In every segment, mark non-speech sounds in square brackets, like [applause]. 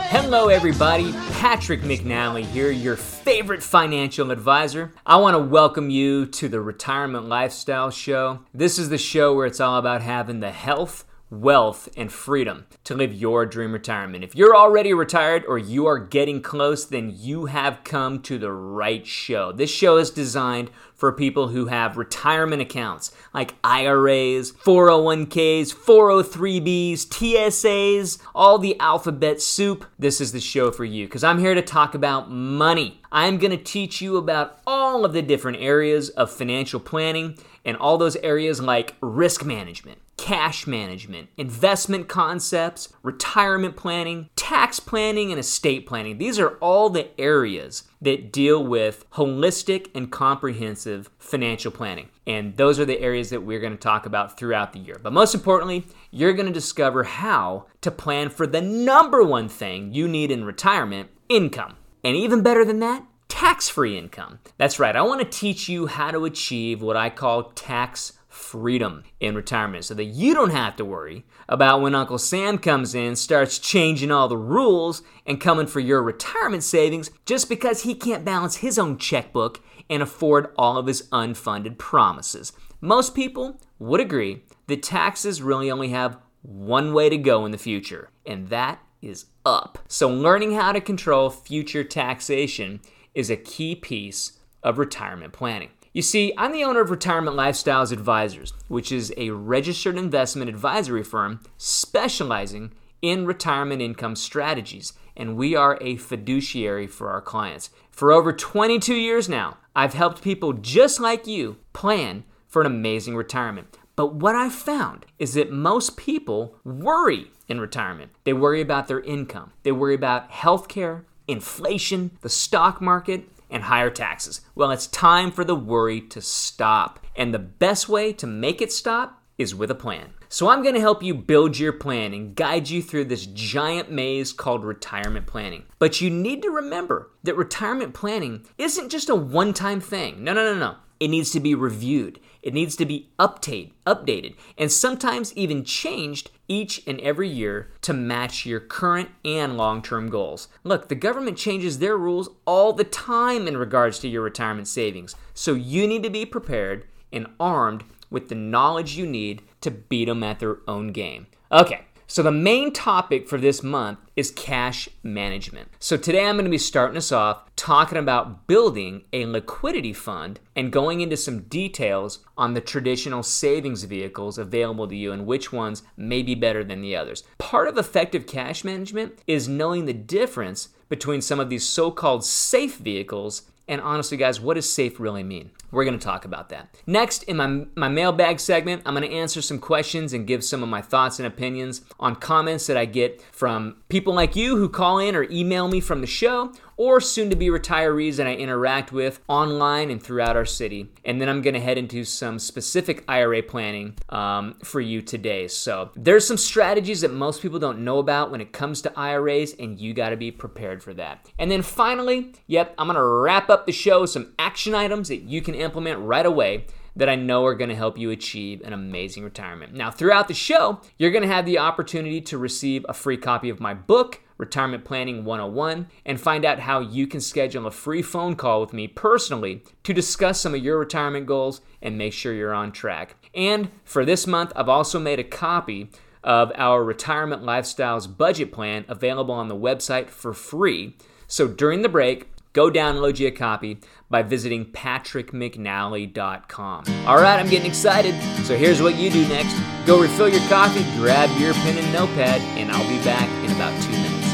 Hello, everybody. Patrick McNally here, your favorite financial advisor. I want to welcome you to the Retirement Lifestyle Show. This is the show where it's all about having the health, wealth, and freedom to live your dream retirement. If you're already retired or you are getting close, then you have come to the right show. This show is designed for people who have retirement accounts like IRAs, 401ks, 403bs, TSAs, all the alphabet soup. This is the show for you because I'm here to talk about money. I'm going to teach you about all of the different areas of financial planning and all those areas like risk management, cash management, investment concepts, retirement planning, tax planning, and estate planning. These are all the areas that deal with holistic and comprehensive financial planning. And those are the areas that we're going to talk about throughout the year. But most importantly, you're going to discover how to plan for the number one thing you need in retirement income. And even better than that, tax free income. That's right, I want to teach you how to achieve what I call tax freedom in retirement so that you don't have to worry about when Uncle Sam comes in, starts changing all the rules, and coming for your retirement savings just because he can't balance his own checkbook and afford all of his unfunded promises. Most people would agree that taxes really only have one way to go in the future, and that is up. So, learning how to control future taxation is a key piece of retirement planning. You see, I'm the owner of Retirement Lifestyles Advisors, which is a registered investment advisory firm specializing in retirement income strategies, and we are a fiduciary for our clients. For over 22 years now, I've helped people just like you plan for an amazing retirement. But what I've found is that most people worry in retirement. They worry about their income, they worry about healthcare, inflation, the stock market, and higher taxes. Well, it's time for the worry to stop. And the best way to make it stop is with a plan. So I'm to help you build your plan and guide you through this giant maze called retirement planning. But you need to remember that retirement planning isn't just a one time thing. No, no, no, no. It needs to be reviewed. It needs to be update, updated, and sometimes even changed each and every year to match your current and long term goals. Look, the government changes their rules all the time in regards to your retirement savings, so you need to be prepared and armed with the knowledge you need to beat them at their own game. Okay, so, the main topic for this month is cash management. So, today I'm going to be starting us off talking about building a liquidity fund and going into some details on the traditional savings vehicles available to you and which ones may be better than the others. Part of effective cash management is knowing the difference between some of these so called safe vehicles and honestly, guys, what does safe really mean? We're going to talk about that. Next, in my, my mailbag segment, I'm going to answer some questions and give some of my thoughts and opinions on comments that I get from people like you who call in or email me from the show or soon to be retirees that I interact with online and throughout our city. And then I'm going to head into some specific IRA planning um, for you today. So there's some strategies that most people don't know about when it comes to IRAs, and you got to be prepared for that. And then finally, yep, I'm going to wrap up the show with some action items that you can implement right away that I know are going to help you achieve an amazing retirement. Now, throughout the show, you're going to have the opportunity to receive a free copy of my book, Retirement Planning 101, and find out how you can schedule a free phone call with me personally to discuss some of your retirement goals and make sure you're on track. And for this month, I've also made a copy of our Retirement Lifestyles budget plan available on the website for free. So during the break, Go download you a copy by visiting patrickmcnally.com. All right, I'm getting excited. So here's what you do next go refill your coffee, grab your pen and notepad, and I'll be back in about two minutes.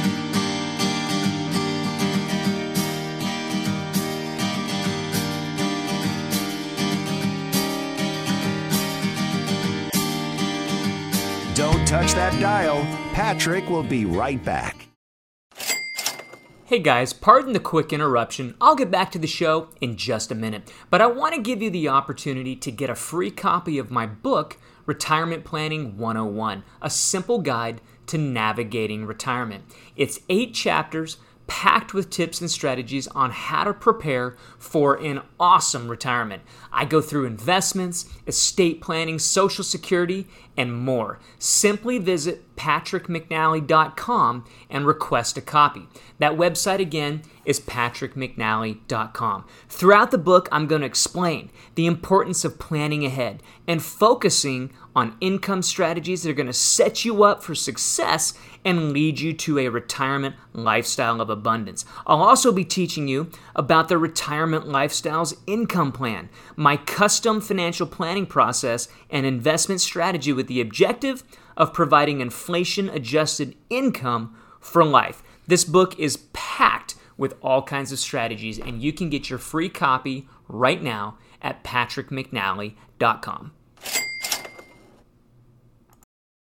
Don't touch that dial. Patrick will be right back. Hey guys, pardon the quick interruption. I'll get back to the show in just a minute, but I want to give you the opportunity to get a free copy of my book, Retirement Planning 101, a simple guide to navigating retirement. It's eight chapters packed with tips and strategies on how to prepare for an awesome retirement. I go through investments, estate planning, social security, and more. Simply visit patrickmcnally.com and request a copy. That website again is patrickmcnally.com. Throughout the book, I'm going to explain the importance of planning ahead and focusing on income strategies that are going to set you up for success and lead you to a retirement lifestyle of abundance. I'll also be teaching you about the Retirement Lifestyles Income Plan, my custom financial planning process and investment strategy with the objective of providing inflation adjusted income for life. This book is packed with all kinds of strategies, and you can get your free copy right now at patrickmcnally.com.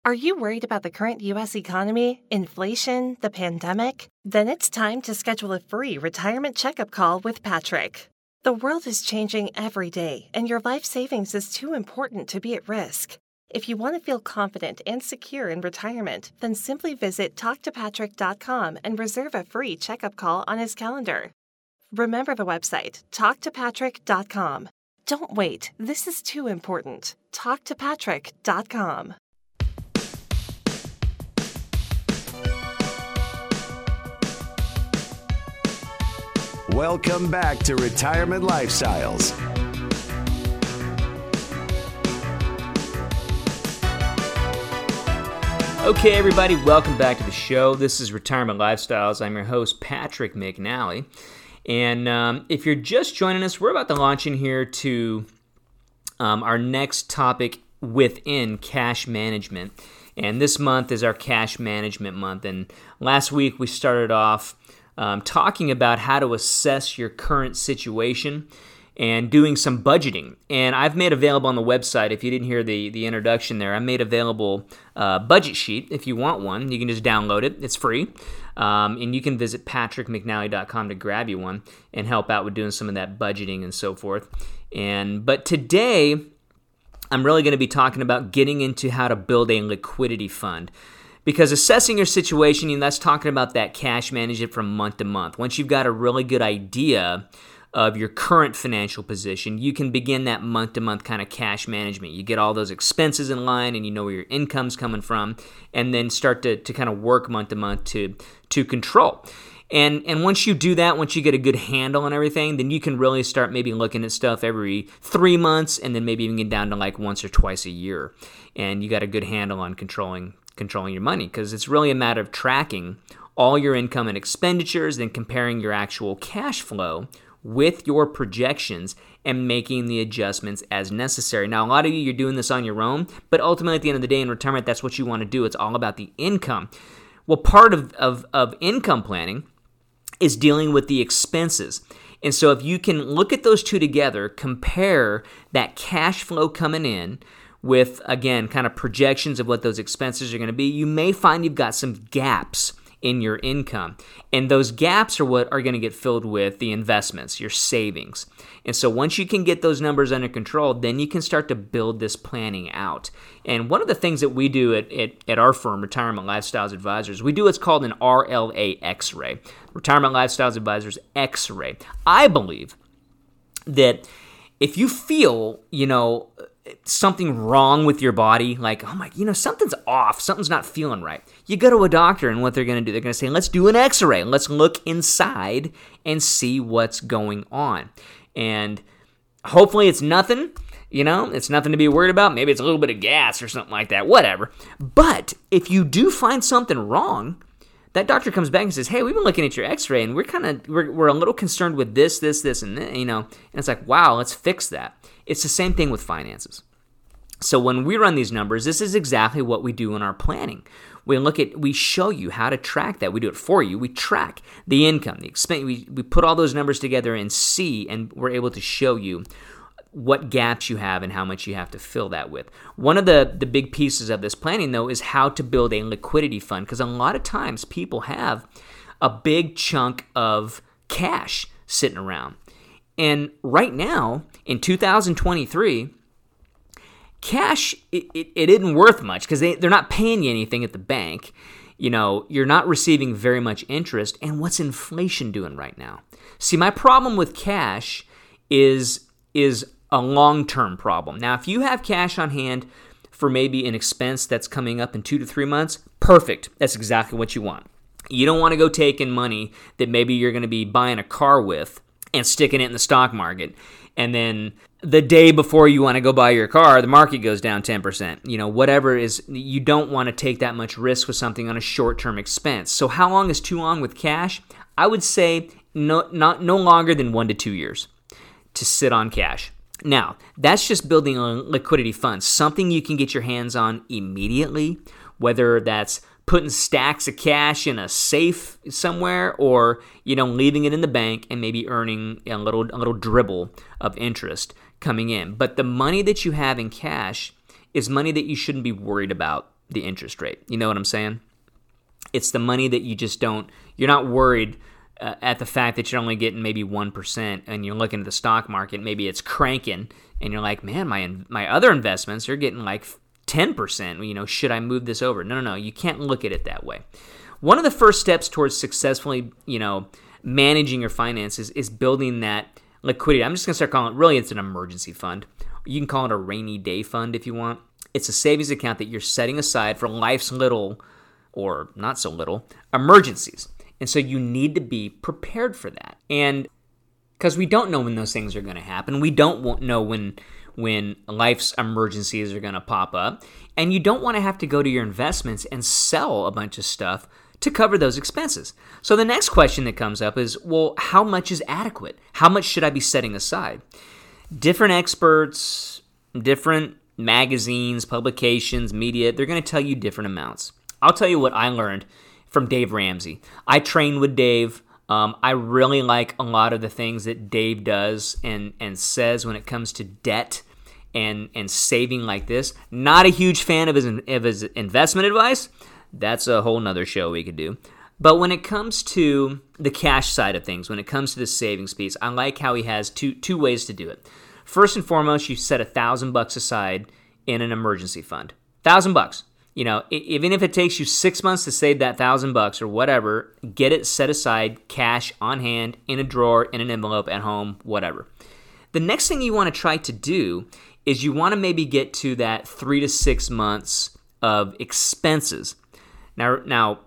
Are you worried about the current U.S. economy, inflation, the pandemic? Then it's time to schedule a free retirement checkup call with Patrick. The world is changing every day, and your life savings is too important to be at risk. If you want to feel confident and secure in retirement, then simply visit talktopatrick.com and reserve a free checkup call on his calendar. Remember the website, talktopatrick.com. Don't wait, this is too important. Talktopatrick.com. Welcome back to Retirement Lifestyles. Okay, everybody, welcome back to the show. This is Retirement Lifestyles. I'm your host, Patrick McNally. And um, if you're just joining us, we're about to launch in here to um, our next topic within cash management. And this month is our cash management month. And last week we started off um, talking about how to assess your current situation and doing some budgeting. And I've made available on the website, if you didn't hear the, the introduction there, I made available a budget sheet. If you want one, you can just download it, it's free. Um, and you can visit patrickmcnally.com to grab you one and help out with doing some of that budgeting and so forth. And but today, I'm really going to be talking about getting into how to build a liquidity fund. Because assessing your situation, and that's talking about that cash management from month to month. Once you've got a really good idea of your current financial position, you can begin that month to month kind of cash management. You get all those expenses in line and you know where your income's coming from, and then start to, to kind of work month to month to, to control. And, and once you do that, once you get a good handle on everything, then you can really start maybe looking at stuff every three months and then maybe even get down to like once or twice a year. And you got a good handle on controlling controlling your money because it's really a matter of tracking all your income and expenditures, then comparing your actual cash flow with your projections and making the adjustments as necessary. Now, a lot of you, you're doing this on your own, but ultimately, at the end of the day, in retirement, that's what you want to do. It's all about the income. Well, part of, of, of income planning is dealing with the expenses. And so, if you can look at those two together, compare that cash flow coming in with, again, kind of projections of what those expenses are going to be, you may find you've got some gaps in your income. And those gaps are what are going to get filled with the investments, your savings. And so once you can get those numbers under control, then you can start to build this planning out. And one of the things that we do at, at, at our firm, Retirement Lifestyles Advisors, we do what's called an RLA X ray, Retirement Lifestyles Advisors X ray. I believe that if you feel, you know, something wrong with your body, like, oh my, you know, something's off, something's not feeling right, you go to a doctor, and what they're going to do, they're going to say, let's do an x ray, let's look inside and see what's going on. And hopefully it's nothing, you know, it's nothing to be worried about. Maybe it's a little bit of gas or something like that, whatever. But if you do find something wrong, that doctor comes back and says, "Hey, we've been looking at your X-ray, and we're kind of we're, we're a little concerned with this, this, this, and you know." And it's like, "Wow, let's fix that." It's the same thing with finances. So when we run these numbers, this is exactly what we do in our planning. We look at, we show you how to track that. We do it for you. We track the income, the expense. We, we put all those numbers together and see, and we're able to show you what gaps you have and how much you have to fill that with. One of the, the big pieces of this planning, though, is how to build a liquidity fund because a lot of times people have a big chunk of cash sitting around. And right now, in 2023, cash, it, it, it isn't worth much because they, they're not paying you anything at the bank. You know, you're not receiving very much interest. And what's inflation doing right now? See, my problem with cash is is a long term problem. Now, if you have cash on hand for maybe an expense that's coming up in two to three months, perfect. That's exactly what you want. You don't want to go taking money that maybe you're going to be buying a car with and sticking it in the stock market. And then the day before you want to go buy your car, the market goes down 10%. You know, whatever is, you don't want to take that much risk with something on a short term expense. So, how long is too long with cash? I would say no, not, no longer than one to two years to sit on cash. Now, that's just building a liquidity fund, something you can get your hands on immediately, whether that's putting stacks of cash in a safe somewhere or you know leaving it in the bank and maybe earning a little a little dribble of interest coming in. But the money that you have in cash is money that you shouldn't be worried about the interest rate. You know what I'm saying? It's the money that you just don't you're not worried uh, at the fact that you're only getting maybe 1% and you're looking at the stock market, maybe it's cranking and you're like, man, my, my other investments are getting like 10%. You know, should I move this over? No, no, no. You can't look at it that way. One of the first steps towards successfully, you know, managing your finances is building that liquidity. I'm just going to start calling it really, it's an emergency fund. You can call it a rainy day fund if you want. It's a savings account that you're setting aside for life's little or not so little emergencies. And so you need to be prepared for that. And because we don't know when those things are going to happen, we don't know when when life's emergencies are going to pop up, and you don't want to have to go to your investments and sell a bunch of stuff to cover those expenses. So the next question that comes up is, well, how much is adequate? How much should I be setting aside? Different experts, different magazines, publications, media, they're going to tell you different amounts. I'll tell you what I learned from Dave Ramsey. I trained with Dave. Um, I really like a lot of the things that Dave does and, and says when it comes to debt and, and saving like this. Not a huge fan of his, of his investment advice. That's a whole nother show we could do. But when it comes to the cash side of things, when it comes to the savings piece, I like how he has two two ways to do it. First and foremost, you set a thousand bucks aside in an emergency fund. Thousand bucks you know, even if it takes you six months to save that thousand bucks or whatever, get it set aside, cash on hand, in a drawer, in an envelope, at home, whatever. The next thing you want to try to do is you want to maybe get to that three to six months of expenses. Now, now,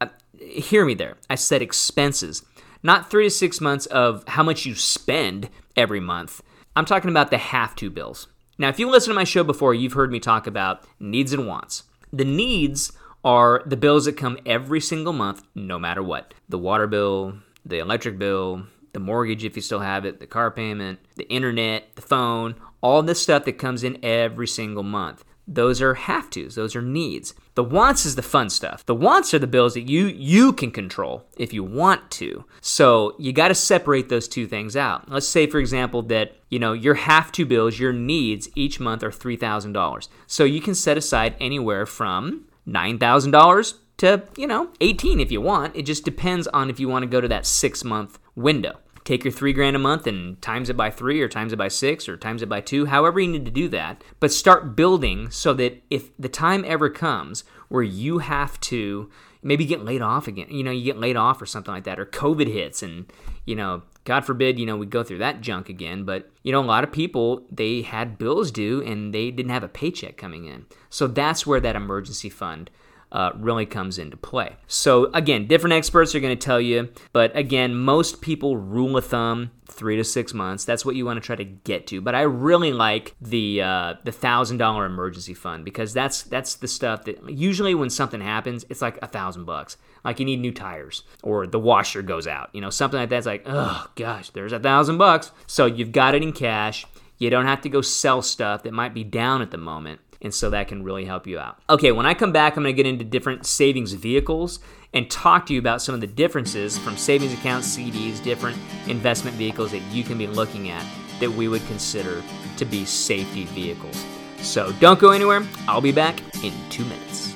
uh, hear me there. I said expenses, not three to six months of how much you spend every month. I'm talking about the have to bills. Now, if you listen to my show before, you've heard me talk about needs and wants. The needs are the bills that come every single month, no matter what the water bill, the electric bill, the mortgage if you still have it, the car payment, the internet, the phone, all this stuff that comes in every single month. Those are have tos, those are needs. The wants is the fun stuff. The wants are the bills that you you can control if you want to. So you got to separate those two things out. Let's say for example that, you know, your have to bills, your needs each month are $3,000. So you can set aside anywhere from $9,000 to, you know, 18 if you want. It just depends on if you want to go to that 6 month window take your three grand a month and times it by three or times it by six or times it by two, however you need to do that. But start building so that if the time ever comes where you have to maybe get laid off again, you know, you get laid off or something like that, or COVID hits and, you know, God forbid, you know, we go through that junk again. But, you know, a lot of people, they had bills due and they didn't have a paycheck coming in. So that's where that emergency fund uh, really comes into play. So, again, different experts are going to tell you, but again, most people rule of thumb three to six months. That's what you want to try to get to. But I really like the uh, the thousand dollar emergency fund because that's that's the stuff that usually when something happens, it's like a thousand bucks. Like you need new tires or the washer goes out, you know, something like that's like, oh gosh, there's a thousand bucks. So you've got it in cash. You don't have to go sell stuff that might be down at the moment. And so that can really help you out. Okay, when I come back, I'm going to get into different savings vehicles and talk to you about some of the differences from savings accounts, CDs, different investment vehicles that you can be looking at that we would consider to be safety vehicles. So don't go anywhere. I'll be back in two minutes.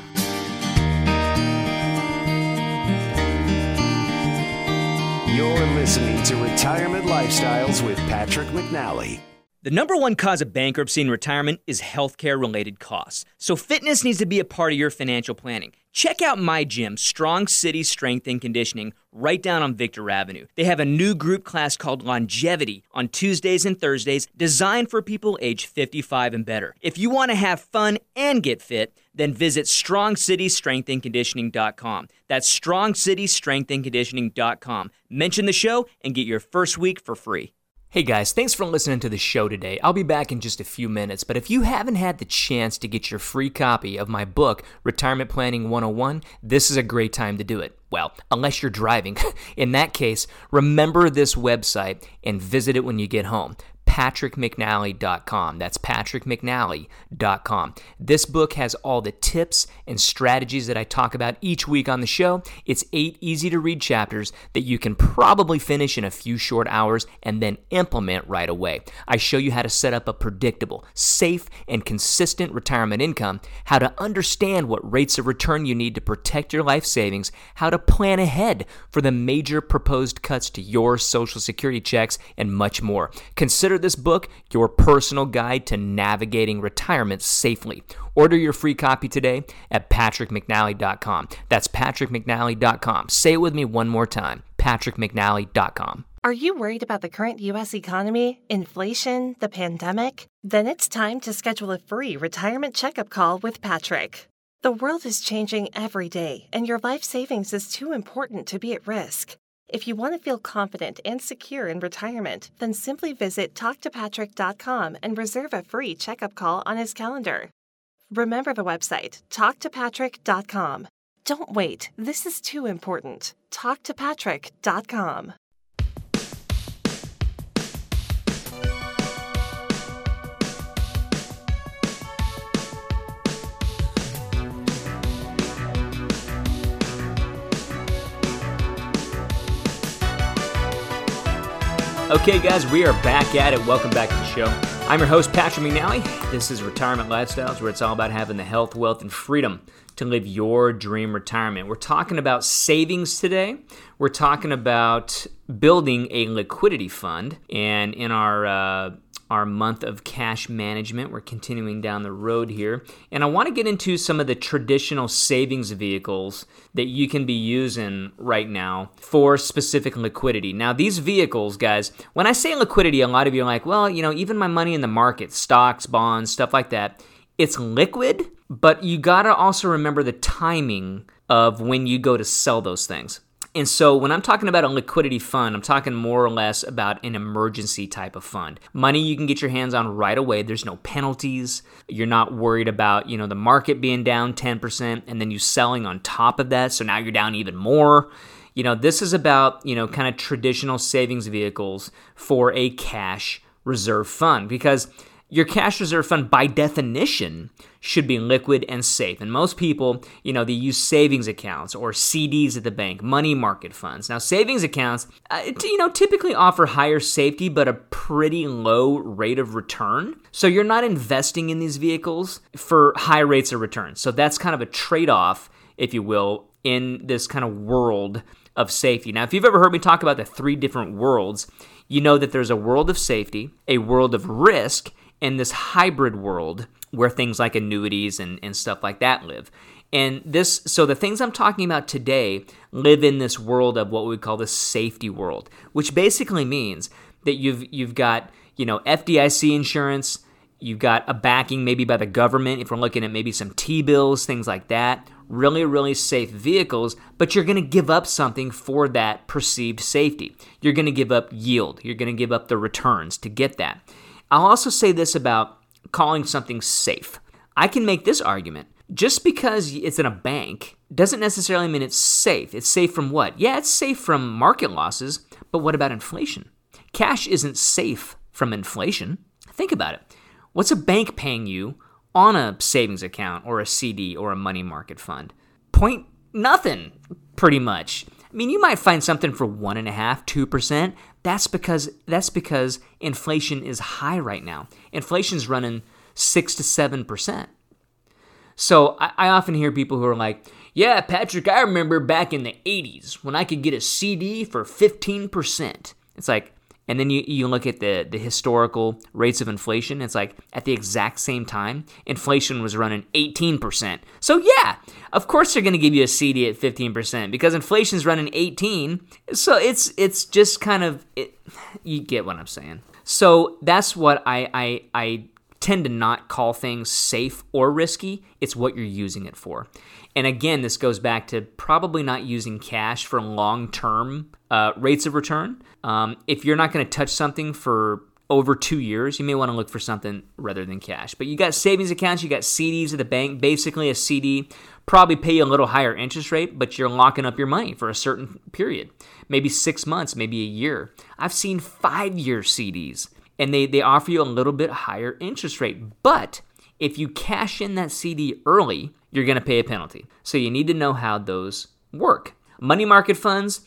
You're listening to Retirement Lifestyles with Patrick McNally. The number one cause of bankruptcy in retirement is healthcare related costs. So, fitness needs to be a part of your financial planning. Check out my gym, Strong City Strength and Conditioning, right down on Victor Avenue. They have a new group class called Longevity on Tuesdays and Thursdays, designed for people age 55 and better. If you want to have fun and get fit, then visit strongcitystrengthandconditioning.com. That's strongcitystrengthandconditioning.com. Mention the show and get your first week for free. Hey guys, thanks for listening to the show today. I'll be back in just a few minutes, but if you haven't had the chance to get your free copy of my book, Retirement Planning 101, this is a great time to do it. Well, unless you're driving. [laughs] in that case, remember this website and visit it when you get home patrickmcnally.com. That's patrickmcnally.com. This book has all the tips and strategies that I talk about each week on the show. It's eight easy to read chapters that you can probably finish in a few short hours and then implement right away. I show you how to set up a predictable, safe, and consistent retirement income, how to understand what rates of return you need to protect your life savings, how to plan ahead for the major proposed cuts to your Social Security checks, and much more. Consider this book your personal guide to navigating retirement safely. Order your free copy today at patrickmcnally.com. That's patrickmcnally.com. Say it with me one more time patrickmcnally.com. Are you worried about the current U.S. economy, inflation, the pandemic? Then it's time to schedule a free retirement checkup call with Patrick. The world is changing every day, and your life savings is too important to be at risk. If you want to feel confident and secure in retirement, then simply visit talktopatrick.com and reserve a free checkup call on his calendar. Remember the website, talktopatrick.com. Don't wait, this is too important. Talktopatrick.com. Okay, guys, we are back at it. Welcome back to the show. I'm your host, Patrick McNally. This is Retirement Lifestyles, where it's all about having the health, wealth, and freedom to live your dream retirement. We're talking about savings today. We're talking about building a liquidity fund. And in our uh, our month of cash management. We're continuing down the road here. And I want to get into some of the traditional savings vehicles that you can be using right now for specific liquidity. Now, these vehicles, guys, when I say liquidity, a lot of you are like, well, you know, even my money in the market, stocks, bonds, stuff like that, it's liquid, but you got to also remember the timing of when you go to sell those things. And so when I'm talking about a liquidity fund, I'm talking more or less about an emergency type of fund. Money you can get your hands on right away. There's no penalties. You're not worried about, you know, the market being down 10% and then you selling on top of that. So now you're down even more. You know, this is about, you know, kind of traditional savings vehicles for a cash reserve fund because your cash reserve fund, by definition, should be liquid and safe. And most people, you know, they use savings accounts or CDs at the bank, money market funds. Now, savings accounts, uh, you know, typically offer higher safety but a pretty low rate of return. So you're not investing in these vehicles for high rates of return. So that's kind of a trade off, if you will, in this kind of world of safety. Now, if you've ever heard me talk about the three different worlds, you know that there's a world of safety, a world of risk, in this hybrid world where things like annuities and, and stuff like that live. And this, so the things I'm talking about today live in this world of what we call the safety world, which basically means that you've you've got you know FDIC insurance, You've got a backing maybe by the government if we're looking at maybe some T bills, things like that. Really, really safe vehicles, but you're going to give up something for that perceived safety. You're going to give up yield. You're going to give up the returns to get that. I'll also say this about calling something safe. I can make this argument. Just because it's in a bank doesn't necessarily mean it's safe. It's safe from what? Yeah, it's safe from market losses, but what about inflation? Cash isn't safe from inflation. Think about it. What's a bank paying you on a savings account or a CD or a money market fund? Point nothing, pretty much. I mean, you might find something for one and a half, 2%, that's because that's because inflation is high right now. Inflation's running six to seven percent. So I, I often hear people who are like, "Yeah, Patrick, I remember back in the '80s when I could get a CD for 15 percent." It's like, and then you, you look at the, the historical rates of inflation. It's like at the exact same time, inflation was running 18%. So, yeah, of course they're going to give you a CD at 15% because inflation's running 18. So it's it's just kind of, it, you get what I'm saying. So that's what I, I, I tend to not call things safe or risky. It's what you're using it for. And again, this goes back to probably not using cash for long term uh, rates of return. Um, if you're not going to touch something for over two years, you may want to look for something rather than cash. But you got savings accounts, you got CDs at the bank. Basically, a CD probably pay you a little higher interest rate, but you're locking up your money for a certain period, maybe six months, maybe a year. I've seen five year CDs, and they, they offer you a little bit higher interest rate. But if you cash in that CD early, you're going to pay a penalty. So you need to know how those work. Money market funds,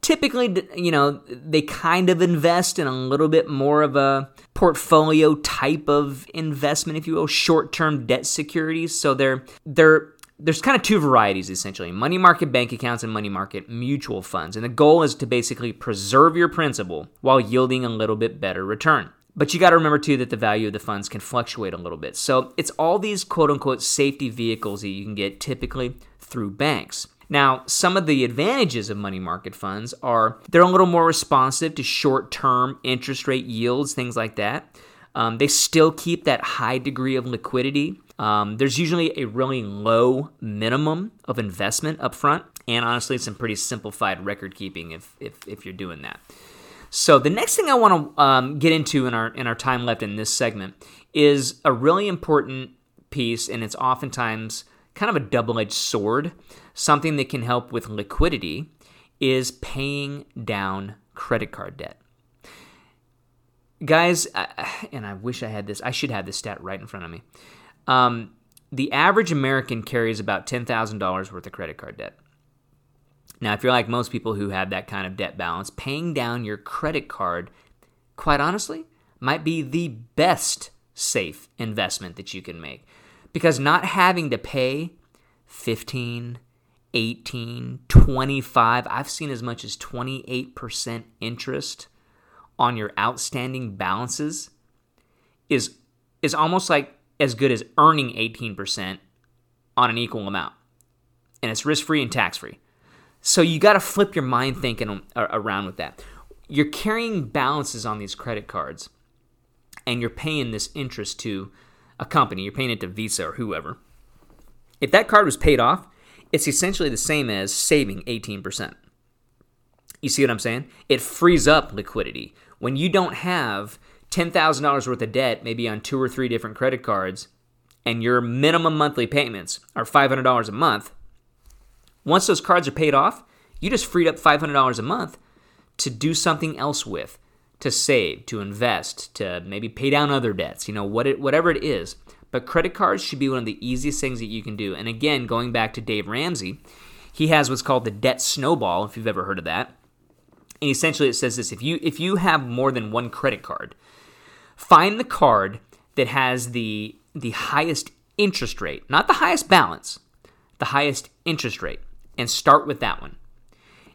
typically, you know, they kind of invest in a little bit more of a portfolio type of investment, if you will, short-term debt securities. So they're they're there's kind of two varieties essentially money market bank accounts and money market mutual funds. And the goal is to basically preserve your principal while yielding a little bit better return. But you got to remember too that the value of the funds can fluctuate a little bit. So it's all these quote unquote safety vehicles that you can get typically through banks. Now, some of the advantages of money market funds are they're a little more responsive to short term interest rate yields, things like that. Um, they still keep that high degree of liquidity. Um, there's usually a really low minimum of investment up front, and honestly, some pretty simplified record keeping if, if, if you're doing that. So the next thing I want to um, get into in our in our time left in this segment is a really important piece, and it's oftentimes kind of a double-edged sword. Something that can help with liquidity is paying down credit card debt. Guys, and I wish I had this. I should have this stat right in front of me. Um, the average American carries about ten thousand dollars worth of credit card debt. Now, if you're like most people who have that kind of debt balance, paying down your credit card, quite honestly, might be the best safe investment that you can make. Because not having to pay 15, 18, 25, I've seen as much as 28% interest on your outstanding balances is is almost like as good as earning 18% on an equal amount. And it's risk-free and tax-free. So you got to flip your mind thinking um, around with that. You're carrying balances on these credit cards and you're paying this interest to a company, you're paying it to Visa or whoever. If that card was paid off, it's essentially the same as saving 18%. You see what I'm saying? It frees up liquidity. When you don't have $10,000 worth of debt, maybe on two or three different credit cards, and your minimum monthly payments are $500 a month, once those cards are paid off, you just freed up $500 a month to do something else with, to save, to invest, to maybe pay down other debts, you know, what it, whatever it is. But credit cards should be one of the easiest things that you can do. And again, going back to Dave Ramsey, he has what's called the debt snowball, if you've ever heard of that. And essentially it says this if you if you have more than one credit card, find the card that has the the highest interest rate, not the highest balance, the highest interest rate and start with that one.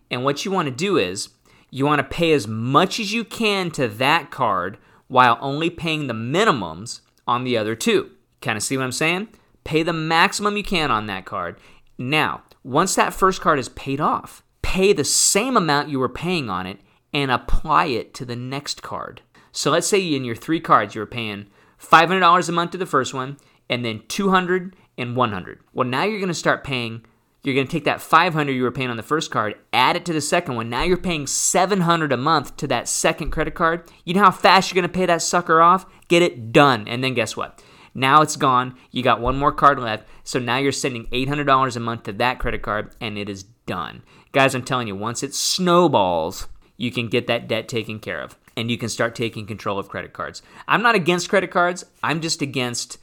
And what you want to do is you want to pay as much as you can to that card while only paying the minimums on the other two. Kind of see what I'm saying? Pay the maximum you can on that card. Now, once that first card is paid off, pay the same amount you were paying on it and apply it to the next card. So let's say in your three cards you were paying $500 a month to the first one, and then 200 and 100. Well, now you're going to start paying you're going to take that 500 you were paying on the first card, add it to the second one. Now you're paying 700 a month to that second credit card. You know how fast you're going to pay that sucker off? Get it done. And then guess what? Now it's gone. You got one more card left. So now you're sending $800 a month to that credit card and it is done. Guys, I'm telling you, once it snowballs, you can get that debt taken care of and you can start taking control of credit cards. I'm not against credit cards. I'm just against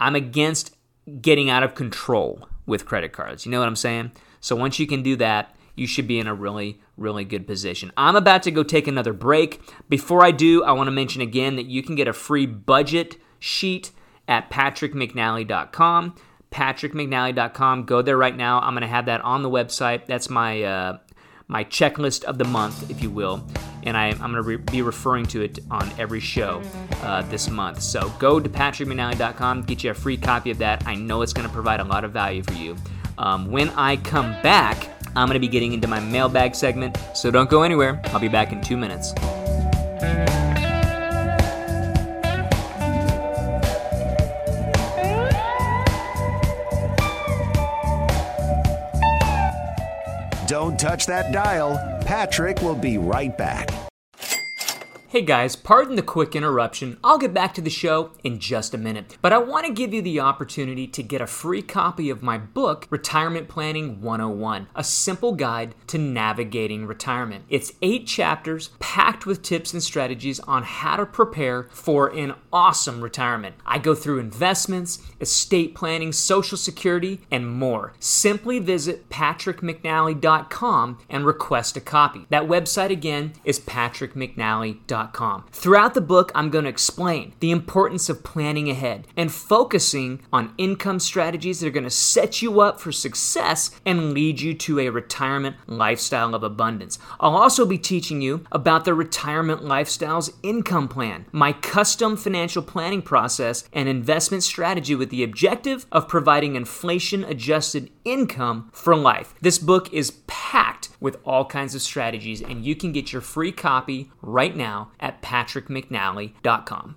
I'm against getting out of control with credit cards. You know what I'm saying? So once you can do that, you should be in a really, really good position. I'm about to go take another break. Before I do, I want to mention again that you can get a free budget sheet at patrickmcnally.com. PatrickMcNally.com. Go there right now. I'm going to have that on the website. That's my uh, my checklist of the month, if you will. And I, am going to re- be referring to it on every show uh, this month. So go to patrickmcnally.com, get you a free copy of that. I know it's going to provide a lot of value for you. Um, when I come back, I'm going to be getting into my mailbag segment. So don't go anywhere. I'll be back in two minutes. Don't touch that dial. Patrick will be right back. Hey guys, pardon the quick interruption. I'll get back to the show in just a minute. But I want to give you the opportunity to get a free copy of my book, Retirement Planning 101, a simple guide to navigating retirement. It's eight chapters packed with tips and strategies on how to prepare for an awesome retirement. I go through investments, estate planning, social security, and more. Simply visit patrickmcnally.com and request a copy. That website again is patrickmcnally.com. Throughout the book, I'm going to explain the importance of planning ahead and focusing on income strategies that are going to set you up for success and lead you to a retirement lifestyle of abundance. I'll also be teaching you about the Retirement Lifestyles Income Plan, my custom financial planning process and investment strategy with the objective of providing inflation adjusted income for life. This book is packed with all kinds of strategies, and you can get your free copy right now at patrickmcnally.com.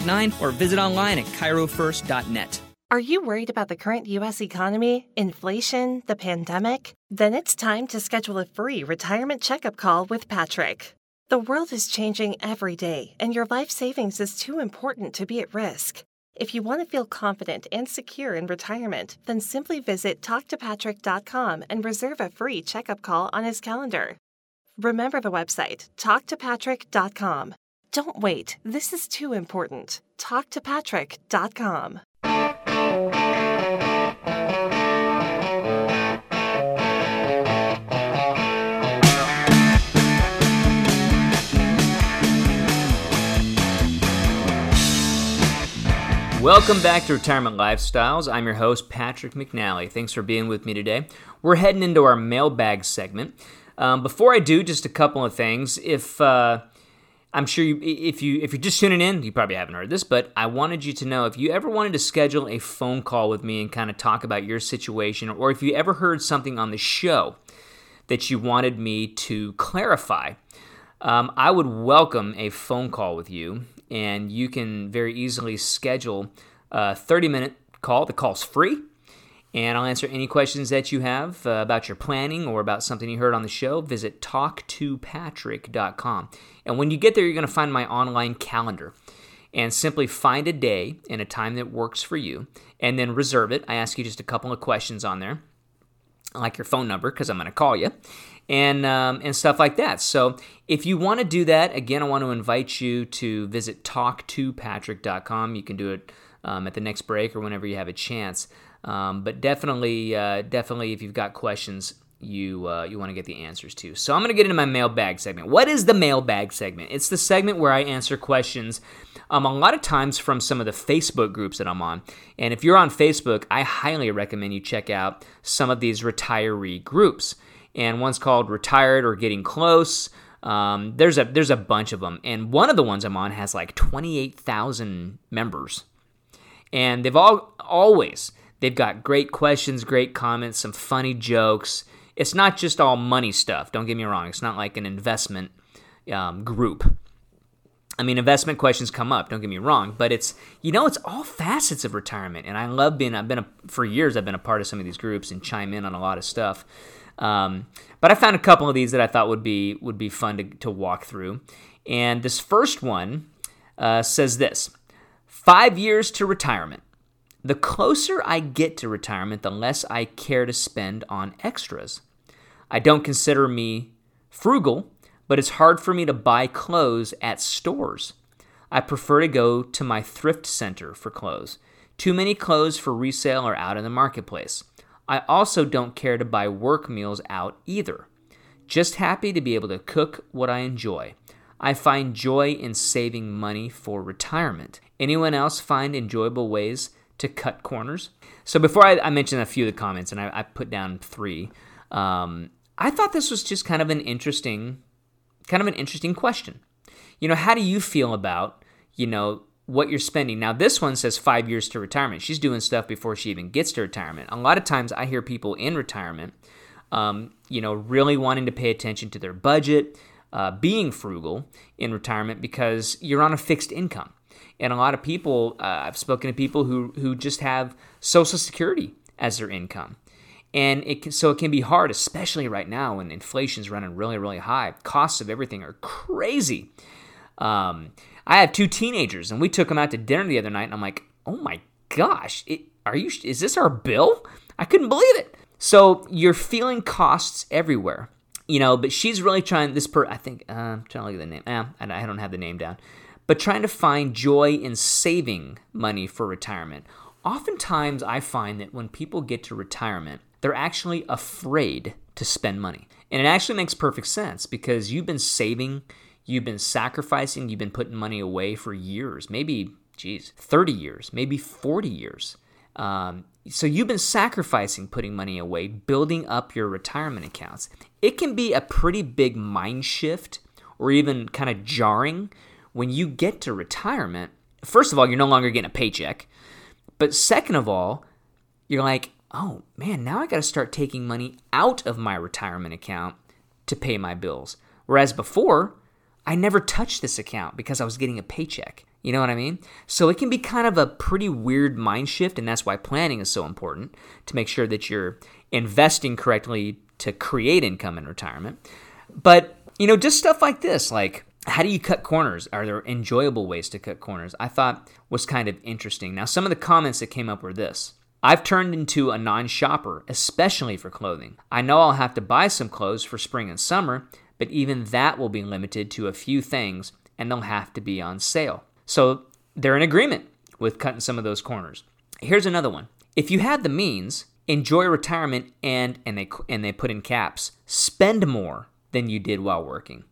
or visit online at chirofirst.net. Are you worried about the current U.S. economy, inflation, the pandemic? Then it's time to schedule a free retirement checkup call with Patrick. The world is changing every day, and your life savings is too important to be at risk. If you want to feel confident and secure in retirement, then simply visit talktopatrick.com and reserve a free checkup call on his calendar. Remember the website, talktopatrick.com. Don't wait. This is too important. TalkToPatrick.com. Welcome back to Retirement Lifestyles. I'm your host, Patrick McNally. Thanks for being with me today. We're heading into our mailbag segment. Um, before I do, just a couple of things. If uh, I'm sure you, if you if you're just tuning in, you probably haven't heard this, but I wanted you to know if you ever wanted to schedule a phone call with me and kind of talk about your situation, or if you ever heard something on the show that you wanted me to clarify, um, I would welcome a phone call with you, and you can very easily schedule a 30 minute call. The call's free and I'll answer any questions that you have uh, about your planning or about something you heard on the show. Visit talktopatrick.com. And when you get there, you're going to find my online calendar. And simply find a day and a time that works for you, and then reserve it. I ask you just a couple of questions on there, like your phone number, because I'm going to call you, and um, and stuff like that. So if you want to do that, again, I want to invite you to visit talktopatrick.com. You can do it um, at the next break or whenever you have a chance. Um, but definitely, uh, definitely, if you've got questions, you uh, you want to get the answers to. So I'm going to get into my mailbag segment. What is the mailbag segment? It's the segment where I answer questions. Um, a lot of times from some of the Facebook groups that I'm on. And if you're on Facebook, I highly recommend you check out some of these retiree groups. And one's called Retired or Getting Close. Um, there's a there's a bunch of them, and one of the ones I'm on has like 28,000 members, and they've all always they've got great questions, great comments, some funny jokes. It's not just all money stuff. Don't get me wrong. It's not like an investment um, group. I mean, investment questions come up. Don't get me wrong, but it's you know it's all facets of retirement, and I love being. I've been a, for years. I've been a part of some of these groups and chime in on a lot of stuff. Um, but I found a couple of these that I thought would be would be fun to, to walk through. And this first one uh, says this: five years to retirement. The closer I get to retirement, the less I care to spend on extras. I don't consider me frugal but it's hard for me to buy clothes at stores. I prefer to go to my thrift center for clothes. Too many clothes for resale are out in the marketplace. I also don't care to buy work meals out either. Just happy to be able to cook what I enjoy. I find joy in saving money for retirement. Anyone else find enjoyable ways to cut corners? So before I, I mention a few of the comments, and I, I put down three, um, I thought this was just kind of an interesting kind of an interesting question. You know, how do you feel about, you know, what you're spending? Now, this one says five years to retirement. She's doing stuff before she even gets to retirement. A lot of times I hear people in retirement, um, you know, really wanting to pay attention to their budget, uh, being frugal in retirement because you're on a fixed income. And a lot of people, uh, I've spoken to people who, who just have Social Security as their income and it can, so it can be hard, especially right now when inflation's running really, really high. Costs of everything are crazy. Um, I have two teenagers, and we took them out to dinner the other night, and I'm like, oh my gosh, it, are you? Is this our bill? I couldn't believe it. So you're feeling costs everywhere, you know. But she's really trying. This per, I think, uh, I'm trying to look at the name. Eh, I don't have the name down, but trying to find joy in saving money for retirement. Oftentimes, I find that when people get to retirement, they're actually afraid to spend money. And it actually makes perfect sense because you've been saving, you've been sacrificing, you've been putting money away for years, maybe, geez, 30 years, maybe 40 years. Um, so you've been sacrificing putting money away, building up your retirement accounts. It can be a pretty big mind shift or even kind of jarring when you get to retirement. First of all, you're no longer getting a paycheck. But second of all, you're like, oh man, now I got to start taking money out of my retirement account to pay my bills. Whereas before, I never touched this account because I was getting a paycheck. You know what I mean? So it can be kind of a pretty weird mind shift, and that's why planning is so important to make sure that you're investing correctly to create income in retirement. But, you know, just stuff like this, like how do you cut corners? Are there enjoyable ways to cut corners? I thought was kind of interesting. Now, some of the comments that came up were this I've turned into a non shopper, especially for clothing. I know I'll have to buy some clothes for spring and summer, but even that will be limited to a few things and they'll have to be on sale. So they're in agreement with cutting some of those corners. Here's another one. If you had the means, enjoy retirement and and they and they put in caps, spend more than you did while working.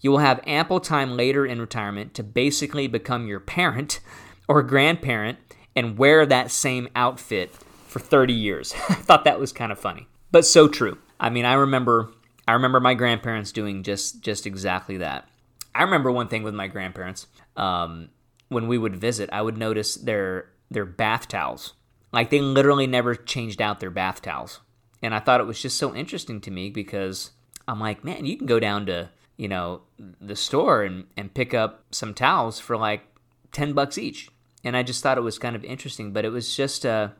You will have ample time later in retirement to basically become your parent or grandparent and wear that same outfit for 30 years. [laughs] I thought that was kind of funny, but so true. I mean, I remember I remember my grandparents doing just just exactly that. I remember one thing with my grandparents. Um, when we would visit, I would notice their their bath towels. Like they literally never changed out their bath towels. And I thought it was just so interesting to me because I'm like, man, you can go down to, you know, the store and, and pick up some towels for like 10 bucks each and I just thought it was kind of interesting. But it was just a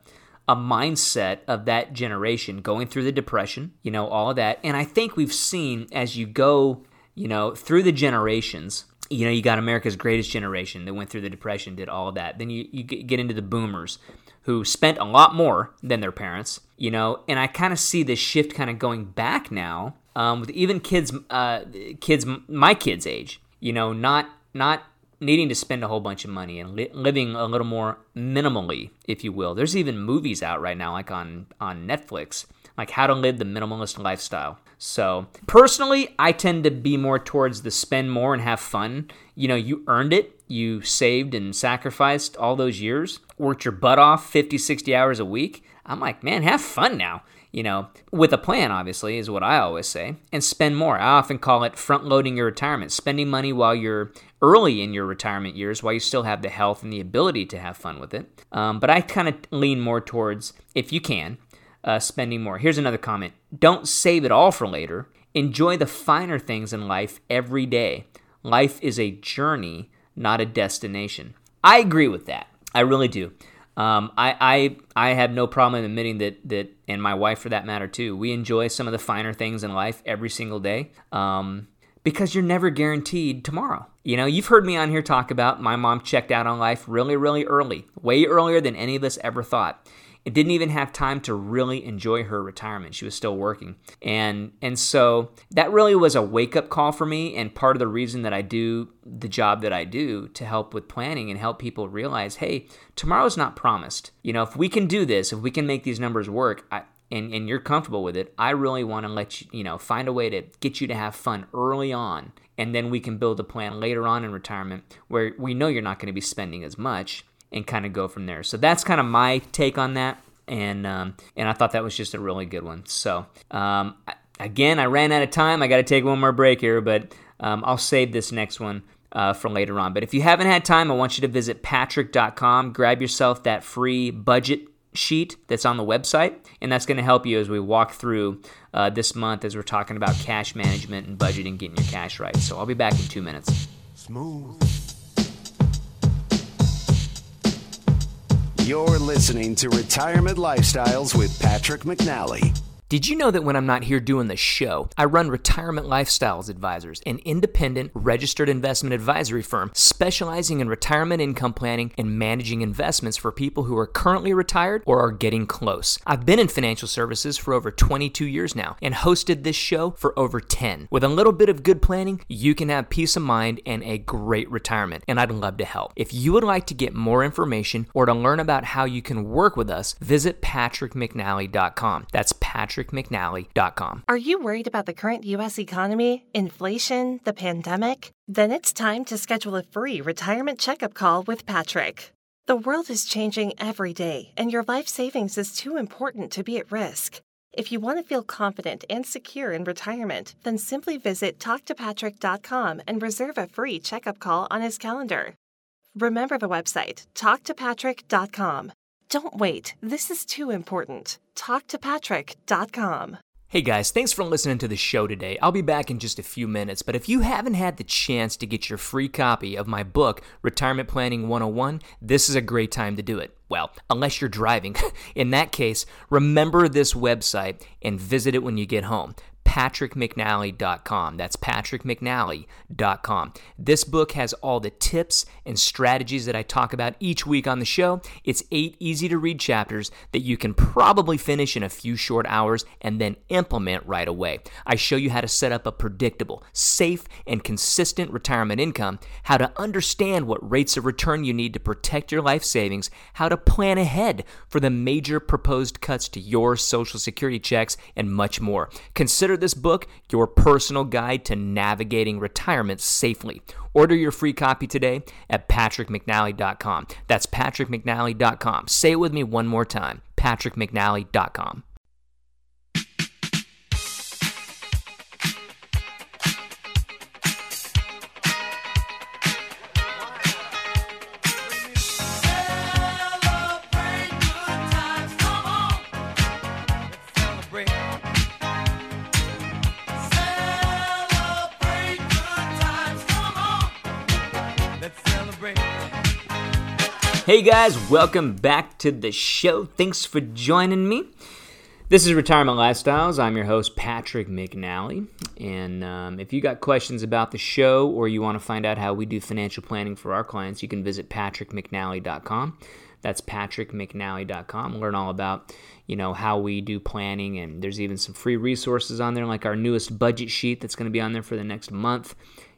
a mindset of that generation going through the depression, you know, all of that. And I think we've seen as you go, you know, through the generations. You know, you got America's greatest generation that went through the depression, did all of that. Then you, you get into the boomers who spent a lot more than their parents, you know, and I kind of see this shift kind of going back now um, with even kids, uh, kids, my kids' age, you know, not not needing to spend a whole bunch of money and li- living a little more minimally, if you will. There's even movies out right now, like on on Netflix, like how to live the minimalist lifestyle. So personally, I tend to be more towards the spend more and have fun. You know, you earned it. You saved and sacrificed all those years, worked your butt off 50, 60 hours a week. I'm like, man, have fun now you know, with a plan, obviously, is what I always say, and spend more. I often call it front loading your retirement, spending money while you're early in your retirement years, while you still have the health and the ability to have fun with it. Um, but I kind of lean more towards, if you can, uh, spending more. Here's another comment Don't save it all for later. Enjoy the finer things in life every day. Life is a journey, not a destination. I agree with that. I really do. Um, I, I I have no problem admitting that that, and my wife for that matter too. We enjoy some of the finer things in life every single day. Um, because you're never guaranteed tomorrow. You know, you've heard me on here talk about my mom checked out on life really, really early, way earlier than any of us ever thought and didn't even have time to really enjoy her retirement. She was still working. And and so that really was a wake-up call for me and part of the reason that I do the job that I do to help with planning and help people realize, hey, tomorrow's not promised. You know, if we can do this, if we can make these numbers work, I, and, and you're comfortable with it, I really want to let you, you know, find a way to get you to have fun early on. And then we can build a plan later on in retirement where we know you're not going to be spending as much and kind of go from there. So that's kind of my take on that, and um, and I thought that was just a really good one. So um, again, I ran out of time. I got to take one more break here, but um, I'll save this next one. Uh, for later on. But if you haven't had time, I want you to visit patrick.com, grab yourself that free budget sheet that's on the website, and that's going to help you as we walk through uh, this month as we're talking about cash management and budgeting, getting your cash right. So I'll be back in two minutes. Smooth. You're listening to Retirement Lifestyles with Patrick McNally. Did you know that when I'm not here doing the show, I run Retirement Lifestyles Advisors, an independent registered investment advisory firm specializing in retirement income planning and managing investments for people who are currently retired or are getting close. I've been in financial services for over 22 years now and hosted this show for over 10. With a little bit of good planning, you can have peace of mind and a great retirement, and I'd love to help. If you would like to get more information or to learn about how you can work with us, visit patrickmcnally.com. That's Patrick patrickmcnally.com. Are you worried about the current U.S. economy, inflation, the pandemic? Then it's time to schedule a free retirement checkup call with Patrick. The world is changing every day, and your life savings is too important to be at risk. If you want to feel confident and secure in retirement, then simply visit talktopatrick.com and reserve a free checkup call on his calendar. Remember the website, talktopatrick.com. Don't wait. This is too important. TalkToPatrick.com. Hey guys, thanks for listening to the show today. I'll be back in just a few minutes, but if you haven't had the chance to get your free copy of my book, Retirement Planning 101, this is a great time to do it. Well, unless you're driving. [laughs] In that case, remember this website and visit it when you get home patrickmcnally.com. That's patrickmcnally.com. This book has all the tips and strategies that I talk about each week on the show. It's eight easy to read chapters that you can probably finish in a few short hours and then implement right away. I show you how to set up a predictable, safe, and consistent retirement income, how to understand what rates of return you need to protect your life savings, how to plan ahead for the major proposed cuts to your Social Security checks, and much more. Consider this book your personal guide to navigating retirement safely. Order your free copy today at patrickmcnally.com. That's patrickmcnally.com. Say it with me one more time patrickmcnally.com. Hey guys, welcome back to the show. Thanks for joining me. This is Retirement Lifestyles. I'm your host, Patrick McNally. And um, if you got questions about the show or you want to find out how we do financial planning for our clients, you can visit patrickmcnally.com. That's patrickmcnally.com. Learn all about, you know, how we do planning and there's even some free resources on there like our newest budget sheet that's going to be on there for the next month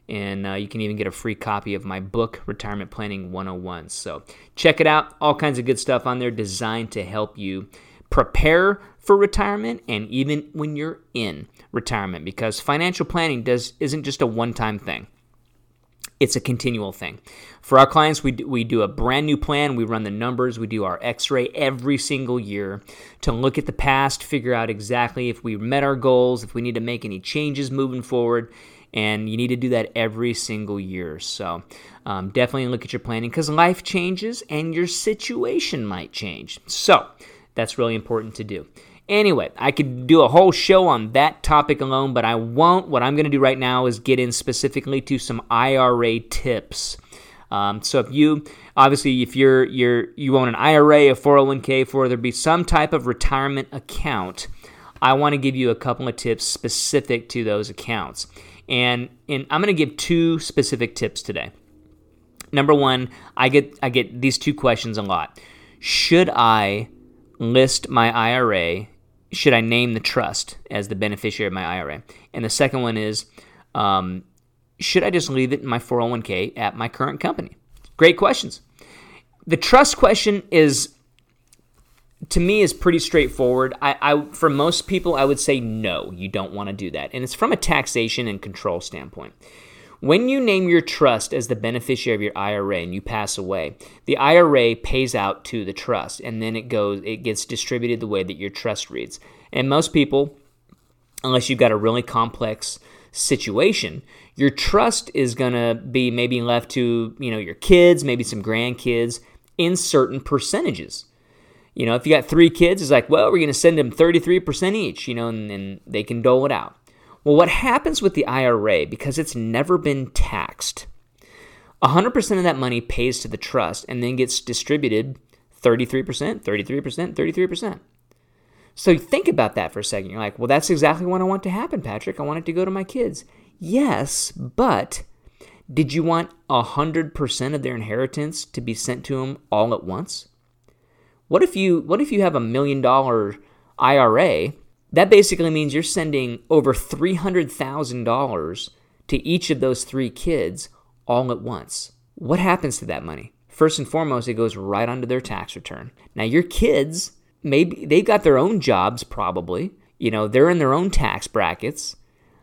And uh, you can even get a free copy of my book, Retirement Planning 101. So check it out. All kinds of good stuff on there designed to help you prepare for retirement and even when you're in retirement because financial planning does isn't just a one-time thing it's a continual thing. For our clients, we do, we do a brand new plan. We run the numbers. We do our x ray every single year to look at the past, figure out exactly if we met our goals, if we need to make any changes moving forward. And you need to do that every single year. So um, definitely look at your planning because life changes and your situation might change. So that's really important to do. Anyway, I could do a whole show on that topic alone, but I won't. What I'm going to do right now is get in specifically to some IRA tips. Um, so if you obviously if you're you're you own an IRA, a 401k, for there be some type of retirement account, I want to give you a couple of tips specific to those accounts. And and I'm going to give two specific tips today. Number one, I get I get these two questions a lot. Should I list my IRA should I name the trust as the beneficiary of my IRA? And the second one is, um, should I just leave it in my 401k at my current company? Great questions. The trust question is, to me, is pretty straightforward. I, I for most people, I would say no, you don't want to do that, and it's from a taxation and control standpoint. When you name your trust as the beneficiary of your IRA and you pass away, the IRA pays out to the trust and then it goes it gets distributed the way that your trust reads. And most people unless you've got a really complex situation, your trust is going to be maybe left to, you know, your kids, maybe some grandkids in certain percentages. You know, if you got 3 kids, it's like, well, we're going to send them 33% each, you know, and, and they can dole it out. Well, what happens with the IRA, because it's never been taxed, 100% of that money pays to the trust and then gets distributed 33%, 33%, 33%. So think about that for a second. You're like, well, that's exactly what I want to happen, Patrick. I want it to go to my kids. Yes, but did you want 100% of their inheritance to be sent to them all at once? What if you what if you have a million dollar IRA that basically means you're sending over $300,000 to each of those three kids all at once. What happens to that money? First and foremost, it goes right onto their tax return. Now, your kids, maybe they've got their own jobs, probably. You know, they're in their own tax brackets.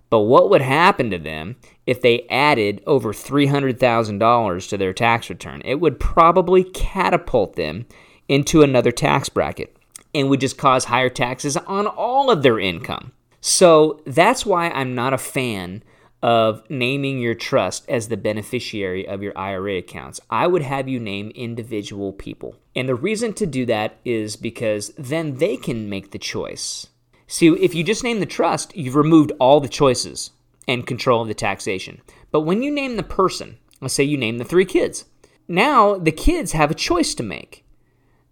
But what would happen to them if they added over $300,000 to their tax return? It would probably catapult them into another tax bracket and would just cause higher taxes on all of their income. So that's why I'm not a fan of naming your trust as the beneficiary of your IRA accounts. I would have you name individual people. And the reason to do that is because then they can make the choice. See, if you just name the trust, you've removed all the choices and control of the taxation. But when you name the person, let's say you name the three kids, now the kids have a choice to make.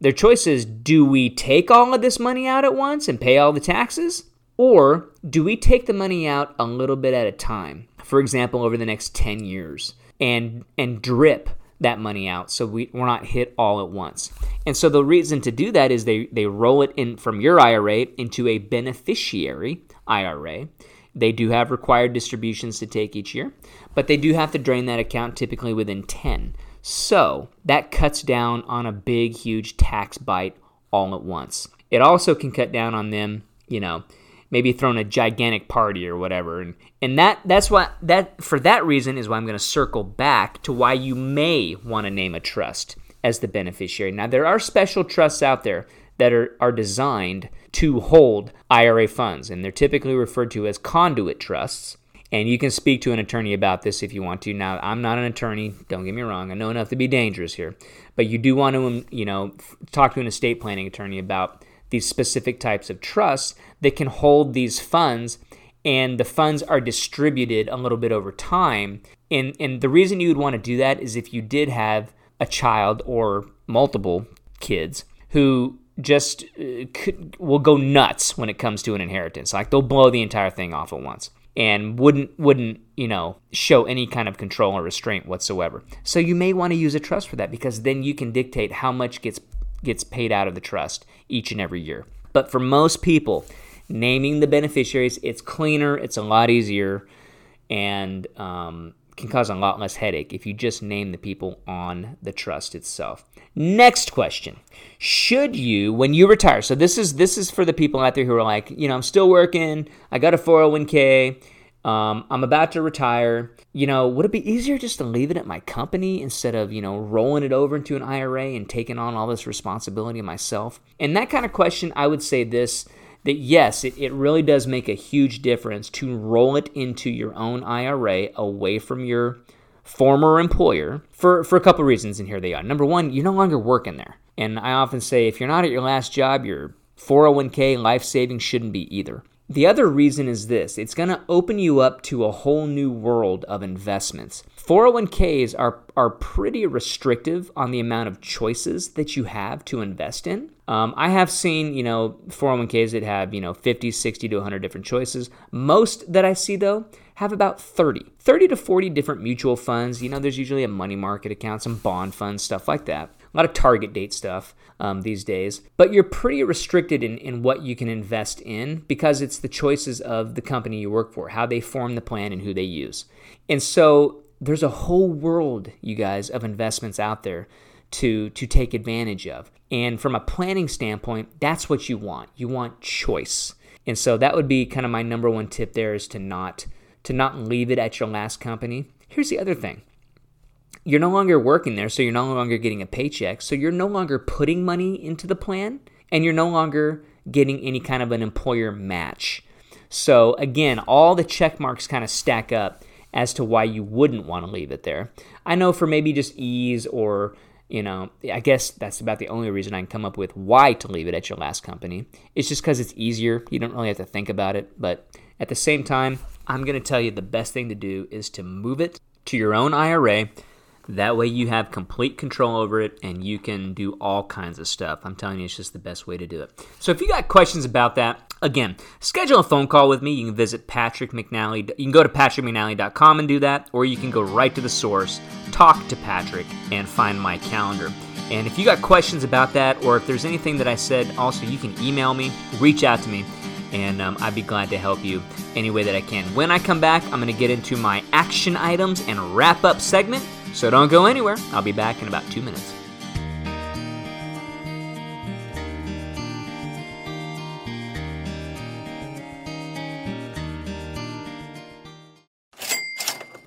Their choice is do we take all of this money out at once and pay all the taxes? Or do we take the money out a little bit at a time? For example, over the next 10 years and and drip that money out so we, we're not hit all at once. And so the reason to do that is they, they roll it in from your IRA into a beneficiary IRA. They do have required distributions to take each year, but they do have to drain that account typically within 10. So that cuts down on a big, huge tax bite all at once. It also can cut down on them, you know, maybe throwing a gigantic party or whatever. And and that that's why that for that reason is why I'm going to circle back to why you may want to name a trust as the beneficiary. Now there are special trusts out there that are, are designed to hold IRA funds, and they're typically referred to as conduit trusts. And you can speak to an attorney about this if you want to. Now, I'm not an attorney, don't get me wrong. I know enough to be dangerous here. But you do want to, um, you know, talk to an estate planning attorney about these specific types of trusts that can hold these funds and the funds are distributed a little bit over time. And, and the reason you would want to do that is if you did have a child or multiple kids who just uh, could, will go nuts when it comes to an inheritance. Like they'll blow the entire thing off at once and wouldn't wouldn't you know show any kind of control or restraint whatsoever. So you may want to use a trust for that because then you can dictate how much gets gets paid out of the trust each and every year. But for most people, naming the beneficiaries it's cleaner, it's a lot easier, and um, can cause a lot less headache if you just name the people on the trust itself. Next question. Should you when you retire? So this is this is for the people out there who are like, you know, I'm still working, I got a 401k, um, I'm about to retire. You know, would it be easier just to leave it at my company instead of, you know, rolling it over into an IRA and taking on all this responsibility myself? And that kind of question, I would say this that yes, it, it really does make a huge difference to roll it into your own IRA away from your former employer for, for a couple reasons, and here they are. Number one, you're no longer working there. And I often say if you're not at your last job, your 401k life savings shouldn't be either. The other reason is this it's going to open you up to a whole new world of investments. 401ks are, are pretty restrictive on the amount of choices that you have to invest in. Um, I have seen, you know, 401ks that have, you know, 50, 60 to 100 different choices. Most that I see, though, have about 30, 30 to 40 different mutual funds. You know, there's usually a money market account, some bond funds, stuff like that. A lot of target date stuff um, these days. But you're pretty restricted in, in what you can invest in because it's the choices of the company you work for, how they form the plan, and who they use. And so there's a whole world, you guys, of investments out there to to take advantage of. And from a planning standpoint, that's what you want. You want choice. And so that would be kind of my number one tip there is to not to not leave it at your last company. Here's the other thing. You're no longer working there, so you're no longer getting a paycheck. So you're no longer putting money into the plan and you're no longer getting any kind of an employer match. So again, all the check marks kind of stack up as to why you wouldn't want to leave it there. I know for maybe just ease or you know, I guess that's about the only reason I can come up with why to leave it at your last company. It's just because it's easier. You don't really have to think about it. But at the same time, I'm going to tell you the best thing to do is to move it to your own IRA that way you have complete control over it and you can do all kinds of stuff. I'm telling you, it's just the best way to do it. So if you got questions about that, again, schedule a phone call with me. You can visit Patrick McNally. You can go to patrickmcnally.com and do that, or you can go right to the source, talk to Patrick, and find my calendar. And if you got questions about that, or if there's anything that I said, also you can email me, reach out to me and um, I'd be glad to help you any way that I can. When I come back, I'm going to get into my action items and wrap up segment. So don't go anywhere. I'll be back in about two minutes.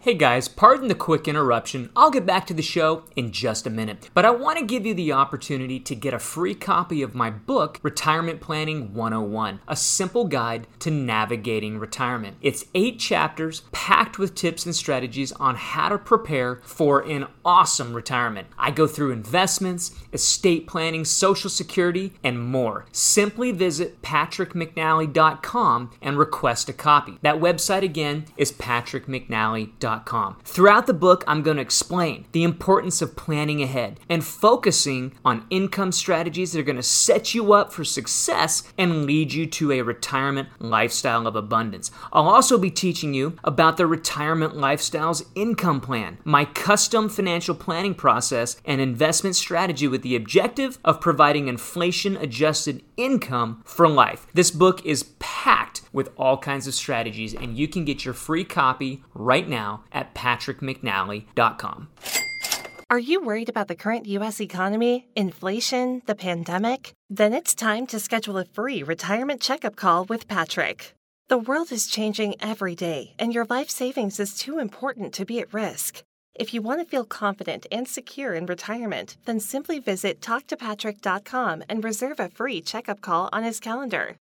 Hey guys, pardon the quick interruption. I'll get back to the show in just a minute. But I want to give you the opportunity to get a free copy of my book, Retirement Planning 101, a simple guide to navigating retirement. It's eight chapters packed with tips and strategies on how to prepare for an awesome retirement. I go through investments, estate planning, social security, and more. Simply visit patrickmcnally.com and request a copy. That website again is patrickmcnally.com. Throughout the book, I'm going to explain the importance of planning ahead and focusing on income strategies that are going to set you up for success and lead you to a retirement lifestyle of abundance. I'll also be teaching you about the Retirement Lifestyles Income Plan, my custom financial planning process and investment strategy with the objective of providing inflation adjusted income for life. This book is packed with all kinds of strategies, and you can get your free copy right now at patrickmcnally.com. Are you worried about the current U.S. economy, inflation, the pandemic? Then it's time to schedule a free retirement checkup call with Patrick. The world is changing every day, and your life savings is too important to be at risk. If you want to feel confident and secure in retirement, then simply visit talktopatrick.com and reserve a free checkup call on his calendar.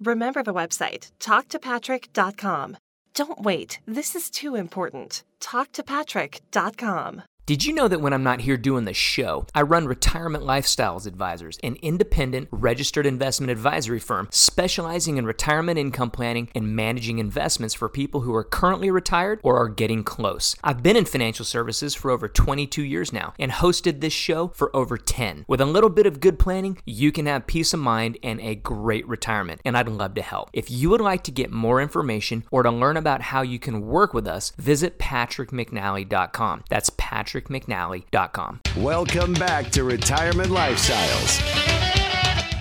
Remember the website, talktopatrick.com. Don't wait, this is too important. Talktopatrick.com. Did you know that when I'm not here doing the show, I run Retirement Lifestyles Advisors, an independent registered investment advisory firm specializing in retirement income planning and managing investments for people who are currently retired or are getting close. I've been in financial services for over 22 years now and hosted this show for over 10. With a little bit of good planning, you can have peace of mind and a great retirement, and I'd love to help. If you would like to get more information or to learn about how you can work with us, visit patrickmcnally.com. That's Patrick patrickmcnally.com. Welcome back to Retirement Lifestyles.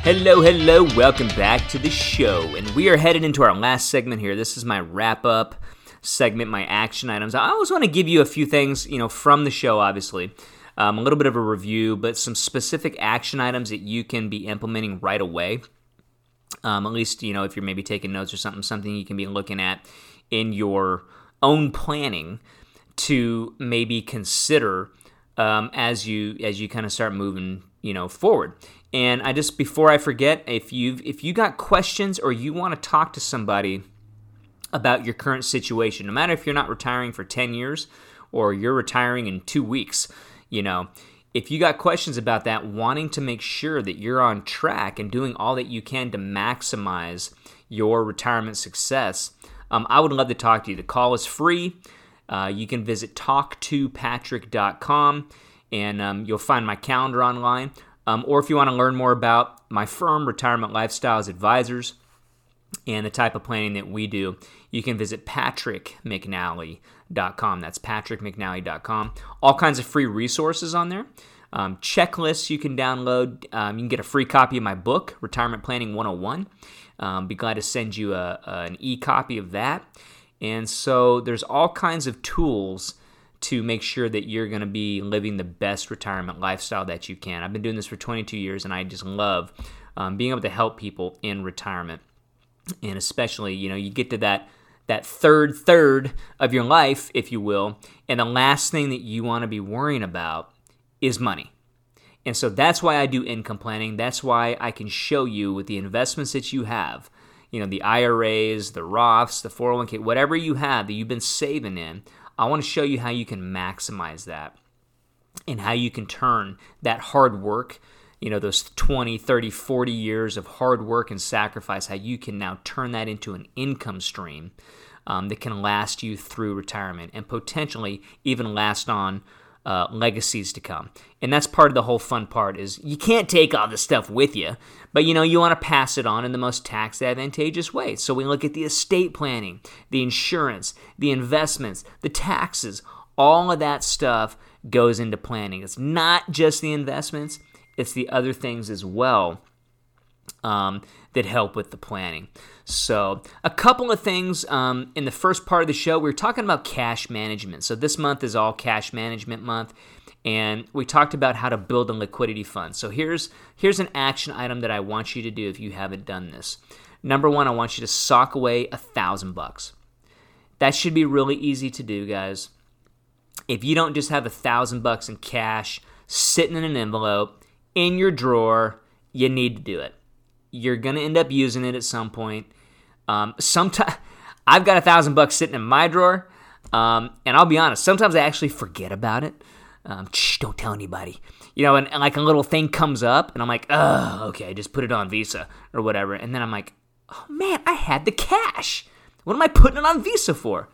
Hello, hello, welcome back to the show. And we are headed into our last segment here. This is my wrap up segment, my action items. I always want to give you a few things, you know, from the show, obviously. Um, a little bit of a review, but some specific action items that you can be implementing right away. Um, at least, you know, if you're maybe taking notes or something, something you can be looking at in your own planning to maybe consider um, as you as you kind of start moving, you know, forward. And I just before I forget, if you if you got questions or you want to talk to somebody about your current situation, no matter if you're not retiring for 10 years or you're retiring in 2 weeks, you know, if you got questions about that, wanting to make sure that you're on track and doing all that you can to maximize your retirement success, um, I would love to talk to you. The call is free. Uh, you can visit talktopatrick.com and um, you'll find my calendar online. Um, or if you want to learn more about my firm, Retirement Lifestyles Advisors, and the type of planning that we do, you can visit patrickmcnally.com. That's patrickmcnally.com. All kinds of free resources on there. Um, checklists you can download. Um, you can get a free copy of my book, Retirement Planning 101. Um, be glad to send you a, a, an e copy of that. And so there's all kinds of tools to make sure that you're going to be living the best retirement lifestyle that you can. I've been doing this for 22 years and I just love um, being able to help people in retirement. And especially, you know, you get to that that third third of your life, if you will, and the last thing that you want to be worrying about is money. And so that's why I do income planning. That's why I can show you with the investments that you have, you know, the IRAs, the Roths, the 401k, whatever you have that you've been saving in, I want to show you how you can maximize that and how you can turn that hard work, you know, those 20, 30, 40 years of hard work and sacrifice, how you can now turn that into an income stream um, that can last you through retirement and potentially even last on uh, legacies to come. And that's part of the whole fun part is you can't take all this stuff with you, but you know you want to pass it on in the most tax advantageous way. So we look at the estate planning, the insurance, the investments, the taxes, all of that stuff goes into planning. It's not just the investments, it's the other things as well um, that help with the planning. So, a couple of things um, in the first part of the show, we were talking about cash management. So, this month is all cash management month, and we talked about how to build a liquidity fund. So, here's here's an action item that I want you to do if you haven't done this. Number one, I want you to sock away a thousand bucks. That should be really easy to do, guys. If you don't just have a thousand bucks in cash sitting in an envelope in your drawer, you need to do it. You're gonna end up using it at some point. Um, sometimes [laughs] I've got a thousand bucks sitting in my drawer, um, and I'll be honest. Sometimes I actually forget about it. Um, shh, don't tell anybody. You know, and, and, like a little thing comes up, and I'm like, oh, okay, just put it on Visa or whatever. And then I'm like, oh man, I had the cash. What am I putting it on Visa for?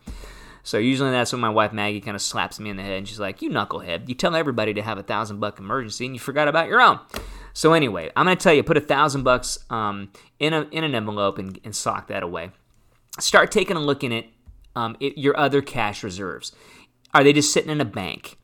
So usually that's when my wife Maggie kind of slaps me in the head, and she's like, "You knucklehead! You tell everybody to have a thousand buck emergency, and you forgot about your own." So anyway, I'm going to tell you, put a thousand bucks um, in a in an envelope and, and sock that away. Start taking a look in it, um, it, your other cash reserves. Are they just sitting in a bank?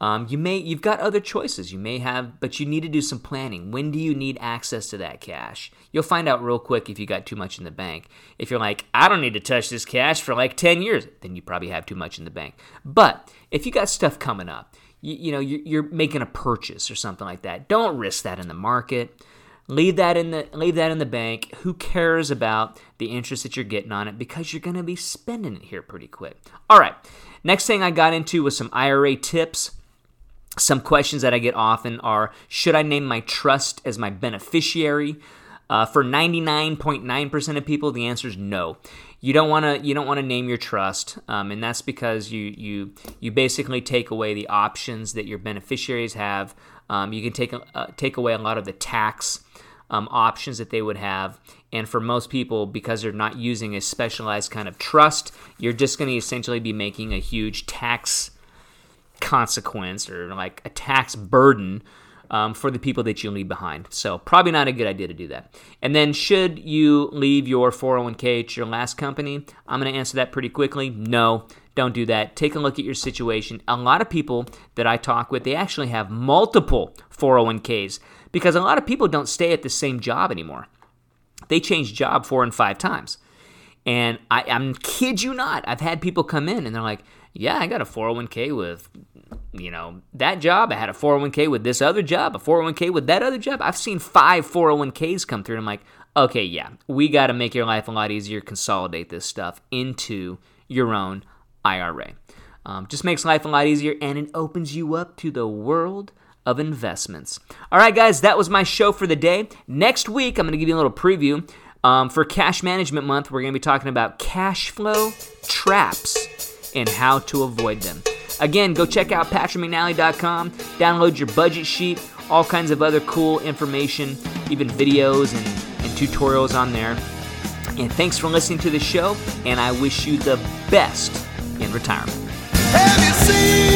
Um, you may you've got other choices. You may have, but you need to do some planning. When do you need access to that cash? You'll find out real quick if you got too much in the bank. If you're like, I don't need to touch this cash for like 10 years, then you probably have too much in the bank. But if you got stuff coming up, you, you know you're making a purchase or something like that. Don't risk that in the market. Leave that in the leave that in the bank. Who cares about the interest that you're getting on it because you're going to be spending it here pretty quick. All right. Next thing I got into was some IRA tips. Some questions that I get often are Should I name my trust as my beneficiary? Uh, for 99.9% of people, the answer is no you don't want to you don't want to name your trust, um, and that's because you you you basically take away the options that your beneficiaries have. Um, you can take uh, take away a lot of the tax um, options that they would have, and for most people, because they're not using a specialized kind of trust, you're just going to essentially be making a huge tax consequence or like a tax burden um, for the people that you leave behind. So, probably not a good idea to do that. And then, should you leave your 401k to your last company? I'm going to answer that pretty quickly. No, don't do that. Take a look at your situation. A lot of people that I talk with, they actually have multiple 401ks because a lot of people don't stay at the same job anymore. They change job four and five times. And I, I'm kid you not, I've had people come in and they're like, yeah, I got a 401k with, you know, that job. I had a 401k with this other job, a 401k with that other job. I've seen five 401ks come through. And I'm like, okay, yeah, we got to make your life a lot easier, consolidate this stuff into your own IRA. Um, just makes life a lot easier and it opens you up to the world of investments. All right, guys, that was my show for the day. Next week, I'm going to give you a little preview. Um, for Cash Management Month, we're going to be talking about cash flow traps and how to avoid them. Again, go check out patrickmcnally.com, download your budget sheet, all kinds of other cool information, even videos and, and tutorials on there. And thanks for listening to the show, and I wish you the best in retirement. Have you seen